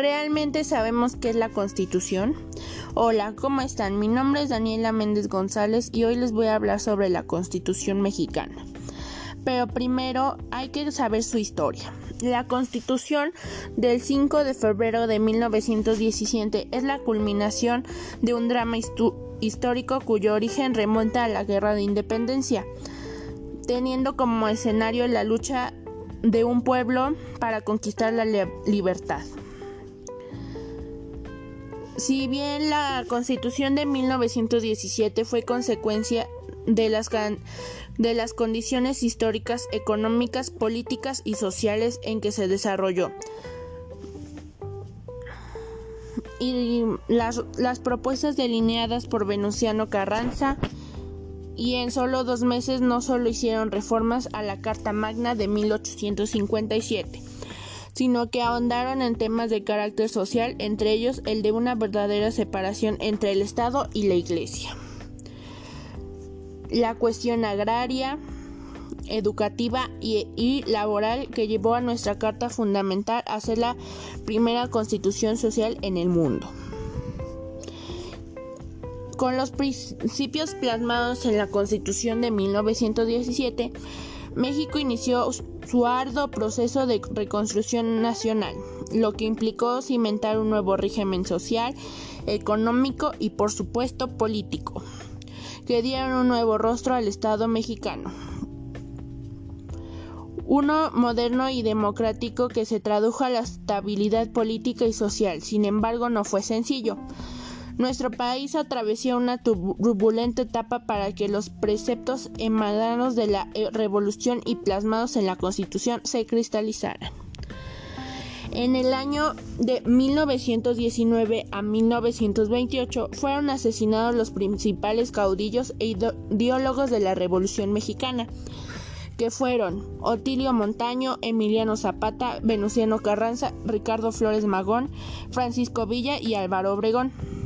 ¿Realmente sabemos qué es la Constitución? Hola, ¿cómo están? Mi nombre es Daniela Méndez González y hoy les voy a hablar sobre la Constitución mexicana. Pero primero hay que saber su historia. La Constitución del 5 de febrero de 1917 es la culminación de un drama histórico cuyo origen remonta a la Guerra de Independencia, teniendo como escenario la lucha de un pueblo para conquistar la libertad. Si bien la Constitución de 1917 fue consecuencia de las, de las condiciones históricas, económicas, políticas y sociales en que se desarrolló, y las, las propuestas delineadas por Venustiano Carranza y en solo dos meses no solo hicieron reformas a la Carta Magna de 1857, sino que ahondaron en temas de carácter social, entre ellos el de una verdadera separación entre el Estado y la Iglesia. La cuestión agraria, educativa y, laboral que llevó a nuestra Carta Fundamental a ser la primera constitución social en el mundo. Con los principios plasmados en la Constitución de 1917, México inició su arduo proceso de reconstrucción nacional, lo que implicó cimentar un nuevo régimen social, económico y por supuesto político, que dieron un nuevo rostro al Estado mexicano. Uno moderno y democrático que se tradujo a la estabilidad política y social, sin embargo no fue sencillo. Nuestro país atravesó una turbulenta etapa para que los preceptos emanados de la eh, revolución y plasmados en la Constitución se cristalizaran. En el año de 1919 a 1928 fueron asesinados los principales caudillos e ideólogos de la Revolución Mexicana, que fueron Otilio Montaño, Emiliano Zapata, Venustiano Carranza, Ricardo Flores Magón, Francisco Villa y Álvaro Obregón.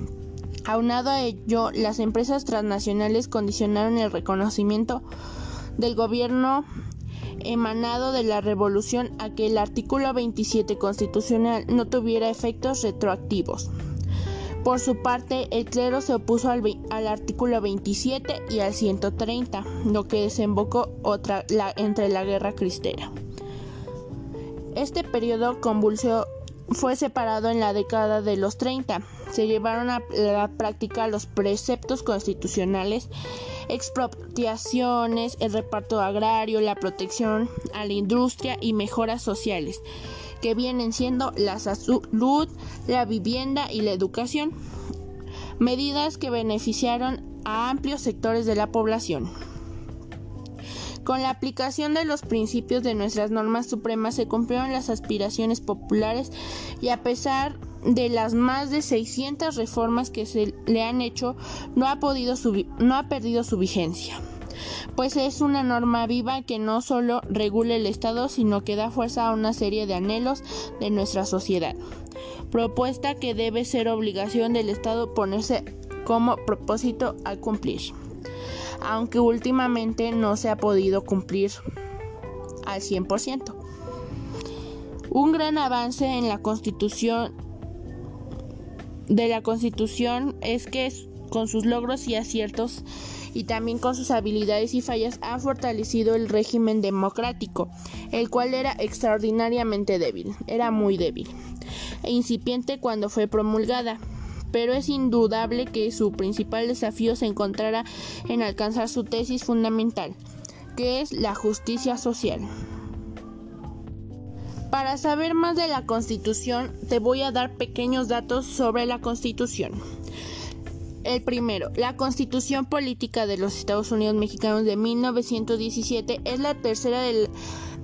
Aunado a ello, las empresas transnacionales condicionaron el reconocimiento del gobierno emanado de la revolución a que el artículo 27 constitucional no tuviera efectos retroactivos. Por su parte, el clero se opuso al, artículo 27 y al 130, lo que desembocó entre la guerra cristera. Este periodo convulsó fue separado en la década de los 30 se llevaron a la práctica los preceptos constitucionales, expropiaciones, el reparto agrario, la protección a la industria y mejoras sociales, que vienen siendo la salud, la vivienda y la educación, medidas que beneficiaron a amplios sectores de la población. Con la aplicación de los principios de nuestras normas supremas se cumplieron las aspiraciones populares y a pesar de las más de 600 reformas que se le han hecho no ha, podido no ha perdido su vigencia pues es una norma viva que no solo regula el Estado, sino que da fuerza a una serie de anhelos de nuestra sociedad. Propuesta que debe ser obligación del Estado ponerse como propósito a cumplir, aunque últimamente no se ha podido cumplir al 100%. Un gran avance en la Constitución de la Constitución es que con sus logros y aciertos y también con sus habilidades y fallas ha fortalecido el régimen democrático, el cual era extraordinariamente débil, era muy débil e incipiente cuando fue promulgada. Pero es indudable que su principal desafío se encontrara en alcanzar su tesis fundamental, que es la justicia social. Para saber más de la Constitución, te voy a dar pequeños datos sobre la Constitución. El primero, la Constitución Política de los Estados Unidos Mexicanos de 1917 es la tercera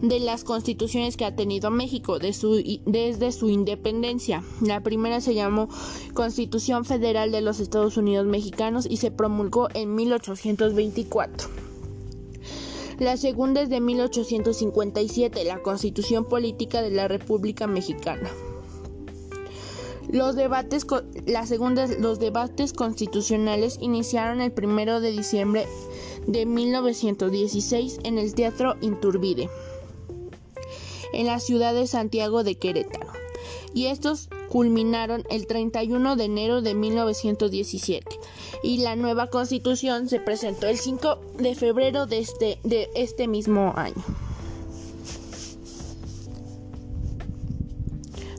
de las constituciones que ha tenido México desde su independencia. La primera se llamó Constitución Federal de los Estados Unidos Mexicanos y se promulgó en 1824. La segunda es de 1857, la Constitución Política de la República Mexicana. Los debates, la segunda, los debates constitucionales iniciaron el 1 de diciembre de 1916 en el Teatro Inturbide, en la ciudad de Santiago de Querétaro. Y estos culminaron el 31 de enero de 1917 y la nueva constitución se presentó el 5 de febrero de este, de este mismo año.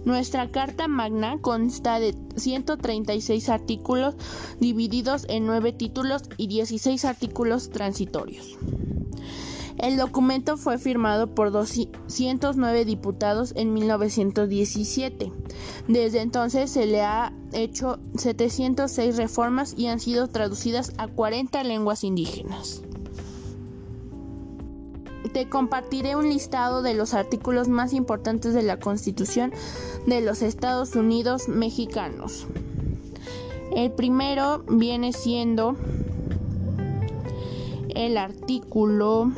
Nuestra Carta Magna consta de 136 artículos divididos en 9 títulos y 16 artículos transitorios. El documento fue firmado por 209 diputados en 1917. Desde entonces se le ha hecho 706 reformas y han sido traducidas a 40 lenguas indígenas te compartiré un listado de los artículos más importantes de la Constitución de los Estados Unidos mexicanos. El primero viene siendo el artículo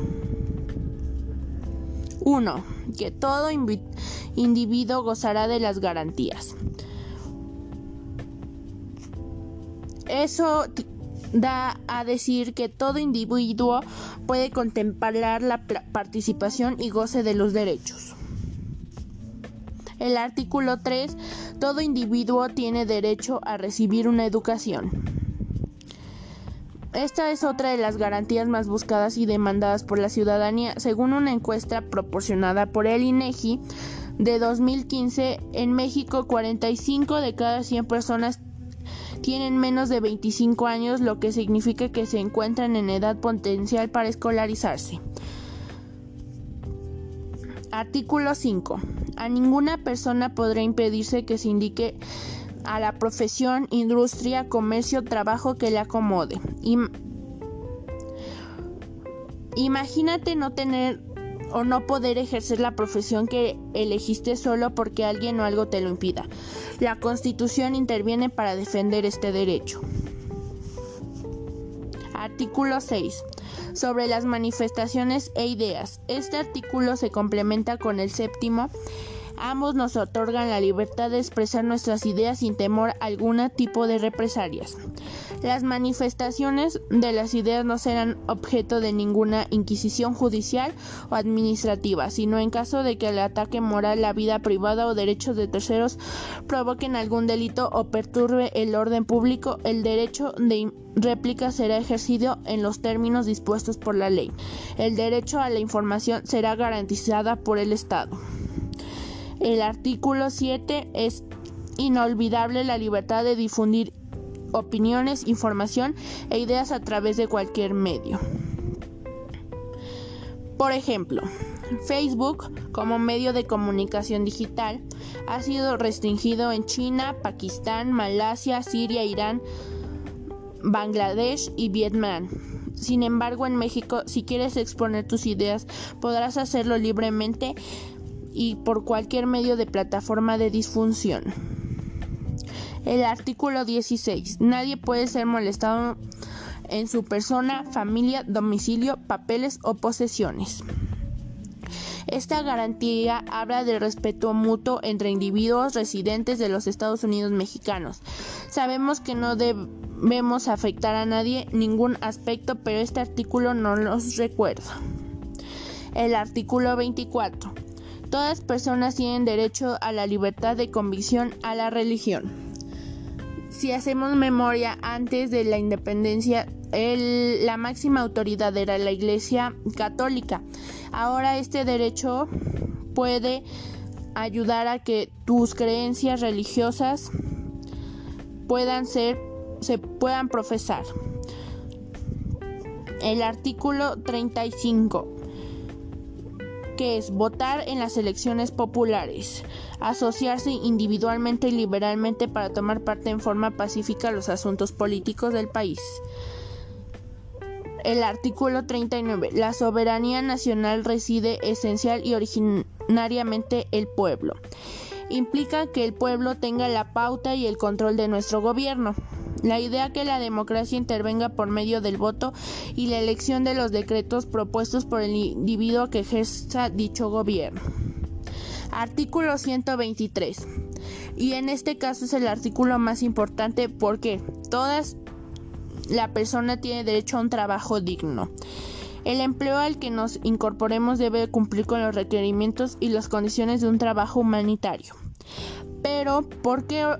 1, que todo individuo gozará de las garantías. Eso da a decir que todo individuo puede contemplar la participación y goce de los derechos. El artículo 3. Todo individuo tiene derecho a recibir una educación. Esta es otra de las garantías más buscadas y demandadas por la ciudadanía, según una encuesta proporcionada por el INEGI de 2015. En México, 45 de cada 100 personas tienen menos de 25 años, lo que significa que se encuentran en edad potencial para escolarizarse. Artículo 5. A ninguna persona podrá impedirse que se indique a la profesión, industria, comercio, trabajo que le acomode. imagínate no tener o no poder ejercer la profesión que elegiste solo porque alguien o algo te lo impida. La Constitución interviene para defender este derecho. Artículo 6. Sobre las manifestaciones e ideas. Este artículo se complementa con el séptimo Ambos nos otorgan la libertad de expresar nuestras ideas sin temor a algún tipo de represalias. Las manifestaciones de las ideas no serán objeto de ninguna inquisición judicial o administrativa, sino en caso de que el ataque moral, la vida privada o derechos de terceros provoquen algún delito o perturbe el orden público, el derecho de réplica será ejercido en los términos dispuestos por la ley. El derecho a la información será garantizada por el Estado. El artículo 7 es inolvidable la libertad de difundir opiniones, información e ideas a través de cualquier medio. Por ejemplo, Facebook como medio de comunicación digital ha sido restringido en China, Pakistán, Malasia, Siria, Irán, Bangladesh y Vietnam. Sin embargo, en México, si quieres exponer tus ideas, podrás hacerlo libremente y por cualquier medio de plataforma de disfunción. El artículo 16. Nadie puede ser molestado en su persona, familia, domicilio, papeles o posesiones. Esta garantía habla del respeto mutuo entre individuos residentes de los Estados Unidos mexicanos. Sabemos que no debemos afectar a nadie ningún aspecto, pero este artículo no los recuerda. El artículo 24. Todas personas tienen derecho a la libertad de convicción a la religión. Si hacemos memoria, antes de la independencia, la máxima autoridad era la Iglesia Católica. Ahora este derecho puede ayudar a que tus creencias religiosas puedan ser se puedan profesar. El artículo 35 que es votar en las elecciones populares, asociarse individualmente y liberalmente para tomar parte en forma pacífica a los asuntos políticos del país. El artículo 39. La soberanía nacional reside esencial y originariamente el pueblo. Implica que el pueblo tenga la pauta y el control de nuestro gobierno. La idea que la democracia intervenga por medio del voto y la elección de los decretos propuestos por el individuo que ejerza dicho gobierno. Artículo 123. Y en este caso es el artículo más importante porque todas la persona tiene derecho a un trabajo digno. El empleo al que nos incorporemos debe cumplir con los requerimientos y las condiciones de un trabajo humanitario. Pero ¿por qué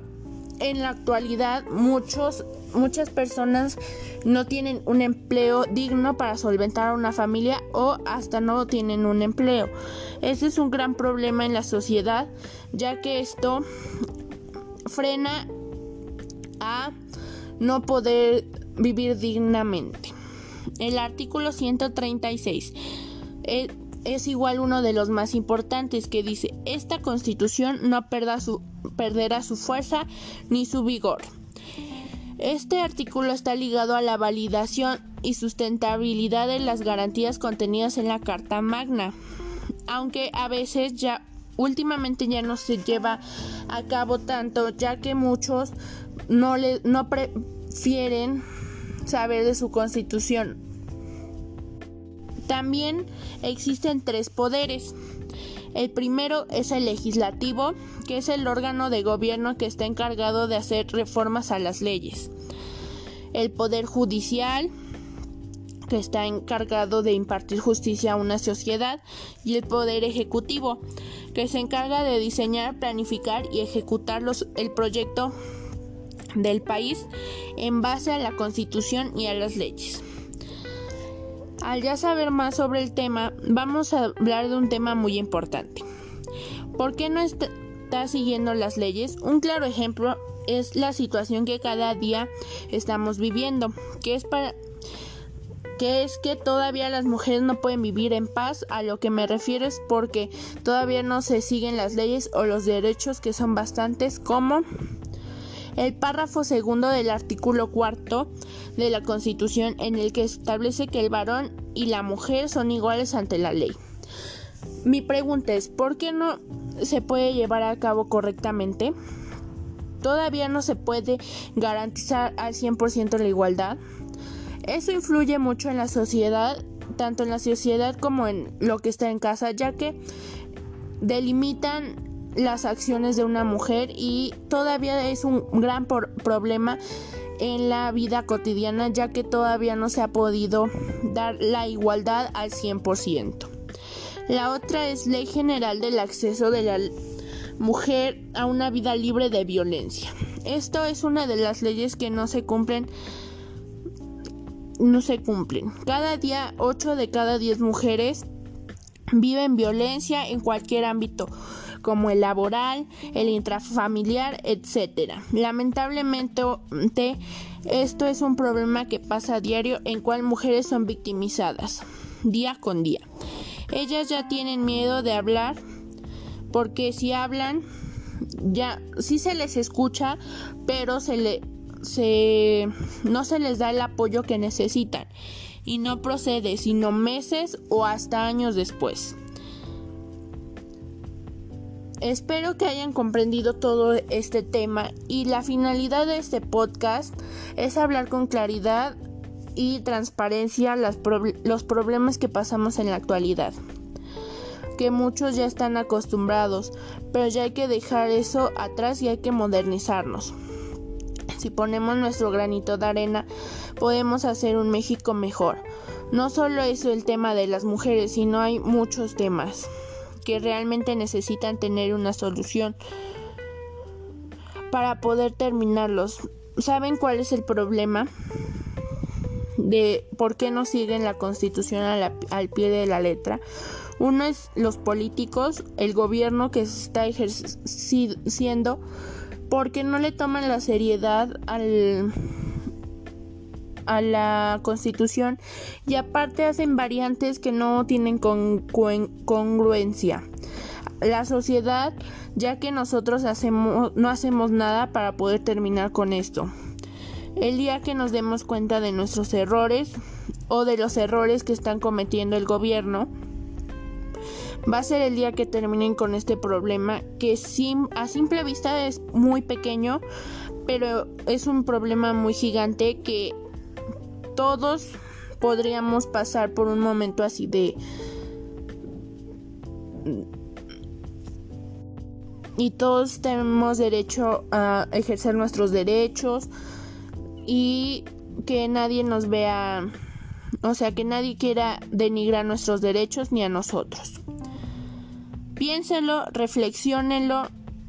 en la actualidad muchos muchas personas no tienen un empleo digno para solventar una familia o hasta no tienen un empleo. Ese es un gran problema en la sociedad, ya que esto frena a no poder vivir dignamente. El artículo 136 es, es, igual uno de los más importantes que dice, esta constitución no perderá su fuerza ni su vigor. Este artículo está ligado a la validación y sustentabilidad de las garantías contenidas en la Carta Magna, aunque a veces ya últimamente ya no se lleva a cabo tanto, ya que muchos no, no prefieren saber de su constitución. También existen tres poderes. El primero es el legislativo, que es el órgano de gobierno que está encargado de hacer reformas a las leyes. El poder judicial, que está encargado de impartir justicia a una sociedad, y el poder ejecutivo, que se encarga de diseñar, planificar y ejecutar los, el proyecto del país en base a la constitución y a las leyes. Al ya saber más sobre el tema, vamos a hablar de un tema muy importante. ¿Por qué no está siguiendo las leyes? Un claro ejemplo es la situación que cada día estamos viviendo, que es para que es que todavía las mujeres no pueden vivir en paz. A lo que me refiero es porque todavía no se siguen las leyes o los derechos que son bastantes como el párrafo segundo del artículo cuarto de la Constitución en el que establece que el varón y la mujer son iguales ante la ley. Mi pregunta es, ¿por qué no se puede llevar a cabo correctamente? ¿Todavía no se puede garantizar al 100% la igualdad? Eso influye mucho en la sociedad, tanto en la sociedad como en lo que está en casa, ya que delimitan las acciones de una mujer y todavía es un gran problema en la vida cotidiana ya que todavía no se ha podido dar la igualdad al 100%. La otra es Ley General del Acceso de la Mujer a una vida libre de violencia. Esto es una de las leyes que no se cumplen no se cumplen. Cada día 8 de cada 10 mujeres viven violencia en cualquier ámbito como el laboral, el intrafamiliar, etc. Lamentablemente, esto es un problema que pasa a diario en cual mujeres son victimizadas día con día. Ellas ya tienen miedo de hablar porque si hablan ya sí se les escucha, pero se le se no se les da el apoyo que necesitan y no procede sino meses o hasta años después. Espero que hayan comprendido todo este tema y la finalidad de este podcast es hablar con claridad y transparencia los problemas que pasamos en la actualidad, que muchos ya están acostumbrados, pero ya hay que dejar eso atrás y hay que modernizarnos. Si ponemos nuestro granito de arena, podemos hacer un México mejor. No solo es el tema de las mujeres, sino hay muchos temas que realmente necesitan tener una solución para poder terminarlos. ¿Saben cuál es el problema? de por qué no siguen la constitución al pie de la letra. Uno es los políticos, el gobierno que se está ejerciendo, porque no le toman la seriedad al, a la constitución y aparte hacen variantes que no tienen congruencia. La sociedad, ya que nosotros hacemos, no hacemos nada para poder terminar con esto. El día que nos demos cuenta de nuestros errores o de los errores que están cometiendo el gobierno, va a ser el día que terminen con este problema que a simple vista es muy pequeño, pero es un problema muy gigante que todos podríamos pasar por un momento así de... Y todos tenemos derecho a ejercer nuestros derechos y que nadie nos vea, o sea, que nadie quiera denigrar nuestros derechos ni a nosotros. Piénselo, reflexiónenlo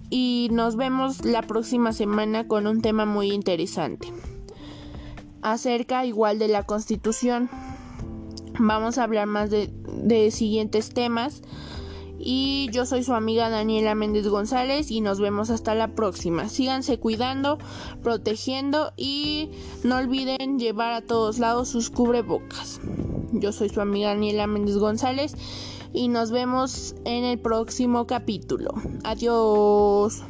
y nos vemos la próxima semana con un tema muy interesante acerca igual de la constitución. Vamos a hablar más de, de siguientes temas. Y yo soy su amiga Daniela Méndez González y nos vemos hasta la próxima. Síganse cuidando, protegiendo y no olviden llevar a todos lados sus cubrebocas. Yo soy su amiga Daniela Méndez González y nos vemos en el próximo capítulo. Adiós.